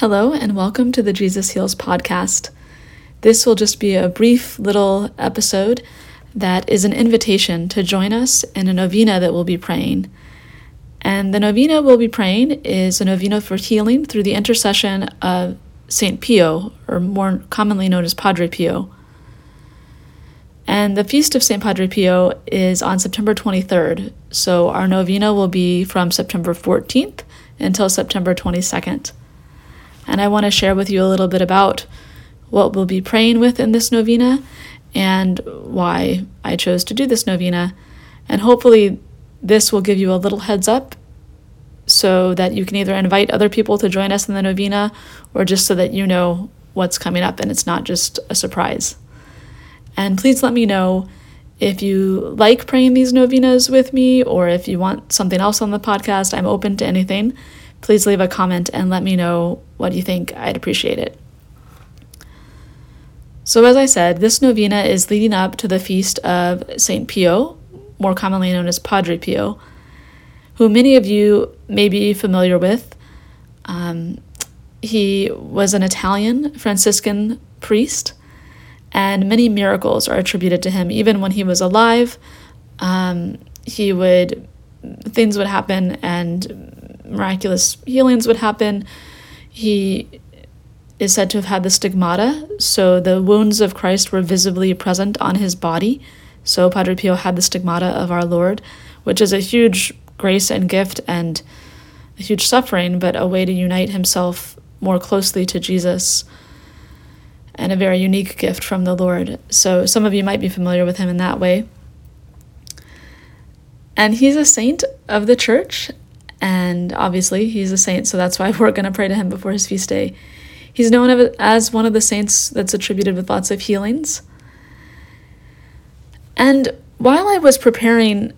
Hello, and welcome to the Jesus Heals podcast. This will just be a brief little episode that is an invitation to join us in a novena that we'll be praying. And the novena we'll be praying is a novena for healing through the intercession of St. Pio, or more commonly known as Padre Pio. And the feast of St. Padre Pio is on September 23rd, so our novena will be from September 14th until September 22nd and I want to share with you a little bit about what we'll be praying with in this novena and why I chose to do this novena. And hopefully, this will give you a little heads up so that you can either invite other people to join us in the novena or just so that you know what's coming up and it's not just a surprise. And please let me know if you like praying these novenas with me or if you want something else on the podcast. I'm open to anything please leave a comment and let me know what you think. I'd appreciate it. So, as I said, this novena is leading up to the feast of St. Pio, more commonly known as Padre Pio, who many of you may be familiar with. Um, he was an Italian Franciscan priest, and many miracles are attributed to him. Even when he was alive, um, he would things would happen, and miraculous healings would happen. He is said to have had the stigmata, so the wounds of Christ were visibly present on his body. So Padre Pio had the stigmata of our Lord, which is a huge grace and gift and a huge suffering, but a way to unite himself more closely to Jesus and a very unique gift from the Lord. So some of you might be familiar with him in that way. And he's a saint of the church, and obviously he's a saint, so that's why we're going to pray to him before his feast day. He's known as one of the saints that's attributed with lots of healings. And while I was preparing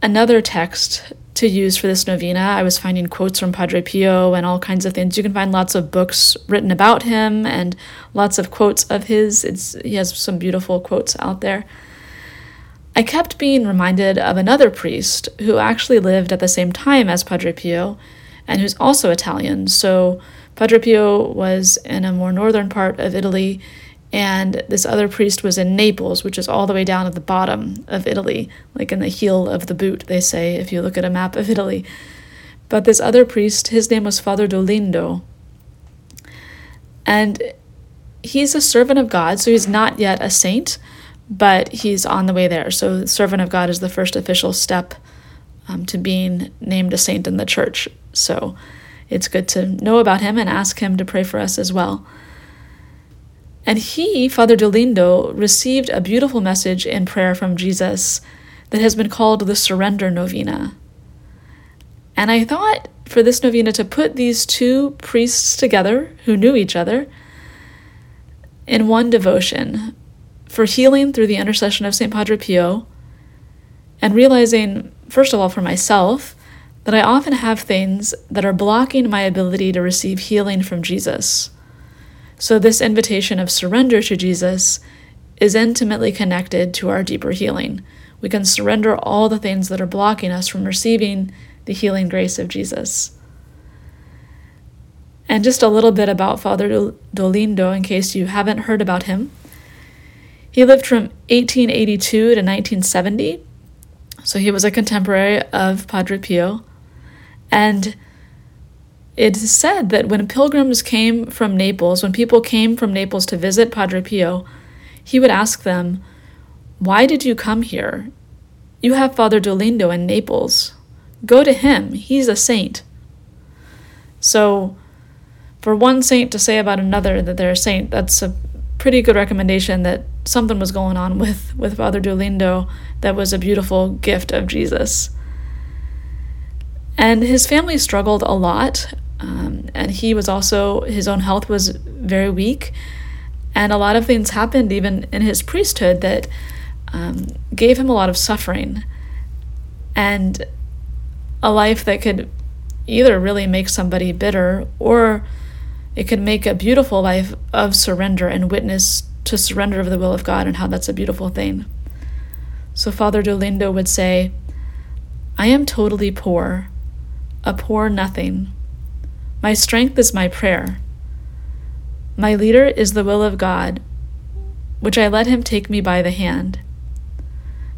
another text to use for this novena, I was finding quotes from Padre Pio and all kinds of things. You can find lots of books written about him and lots of quotes of his. It's, he has some beautiful quotes out there. I kept being reminded of another priest who actually lived at the same time as Padre Pio and who's also Italian. So, Padre Pio was in a more northern part of Italy, and this other priest was in Naples, which is all the way down at the bottom of Italy, like in the heel of the boot, they say, if you look at a map of Italy. But this other priest, his name was Father Dolindo. And he's a servant of God, so he's not yet a saint, but he's on the way there. So, servant of God is the first official step um, to being named a saint in the church. So, it's good to know about him and ask him to pray for us as well. And he, Father Dolindo, received a beautiful message in prayer from Jesus that has been called the Surrender Novena. And I thought for this novena to put these two priests together who knew each other in one devotion for healing through the intercession of St. Padre Pio, and realizing, first of all, for myself, that I often have things that are blocking my ability to receive healing from Jesus. So, this invitation of surrender to Jesus is intimately connected to our deeper healing. We can surrender all the things that are blocking us from receiving the healing grace of Jesus. And just a little bit about Father Dolindo, in case you haven't heard about him. He lived from 1882 to 1970, so he was a contemporary of Padre Pio. And it is said that when pilgrims came from Naples, when people came from Naples to visit Padre Pio, he would ask them, Why did you come here? You have Father Dolindo in Naples. Go to him, he's a saint. So, for one saint to say about another that they're a saint, that's a pretty good recommendation that something was going on with, with Father Dolindo that was a beautiful gift of Jesus. And his family struggled a lot, um, and he was also, his own health was very weak, and a lot of things happened even in his priesthood that um, gave him a lot of suffering and a life that could either really make somebody bitter or it could make a beautiful life of surrender and witness to surrender of the will of God and how that's a beautiful thing. So Father Dolindo would say, I am totally poor, a poor nothing. My strength is my prayer. My leader is the will of God, which I let him take me by the hand.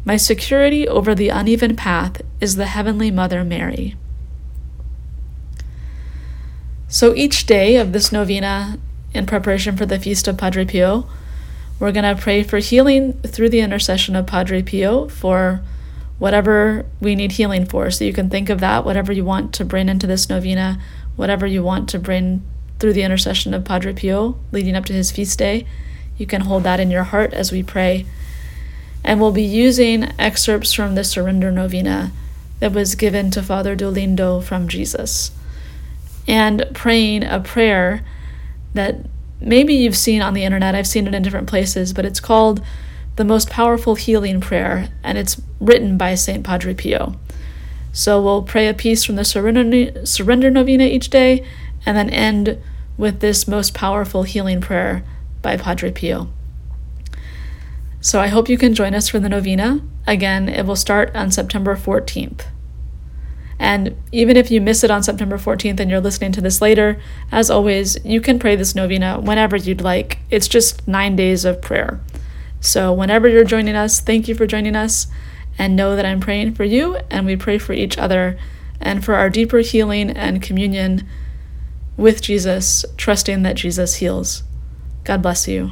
My security over the uneven path is the Heavenly Mother Mary. So each day of this novena, in preparation for the feast of Padre Pio, we're going to pray for healing through the intercession of Padre Pio for whatever we need healing for. So you can think of that, whatever you want to bring into this novena, whatever you want to bring through the intercession of Padre Pio leading up to his feast day. You can hold that in your heart as we pray. And we'll be using excerpts from the Surrender Novena that was given to Father Dolindo from Jesus. And praying a prayer that maybe you've seen on the internet, I've seen it in different places, but it's called the most powerful healing prayer, and it's written by St. Padre Pio. So we'll pray a piece from the surrender, surrender novena each day, and then end with this most powerful healing prayer by Padre Pio. So I hope you can join us for the novena. Again, it will start on September 14th. And even if you miss it on September 14th and you're listening to this later, as always, you can pray this novena whenever you'd like. It's just nine days of prayer. So, whenever you're joining us, thank you for joining us and know that I'm praying for you and we pray for each other and for our deeper healing and communion with Jesus, trusting that Jesus heals. God bless you.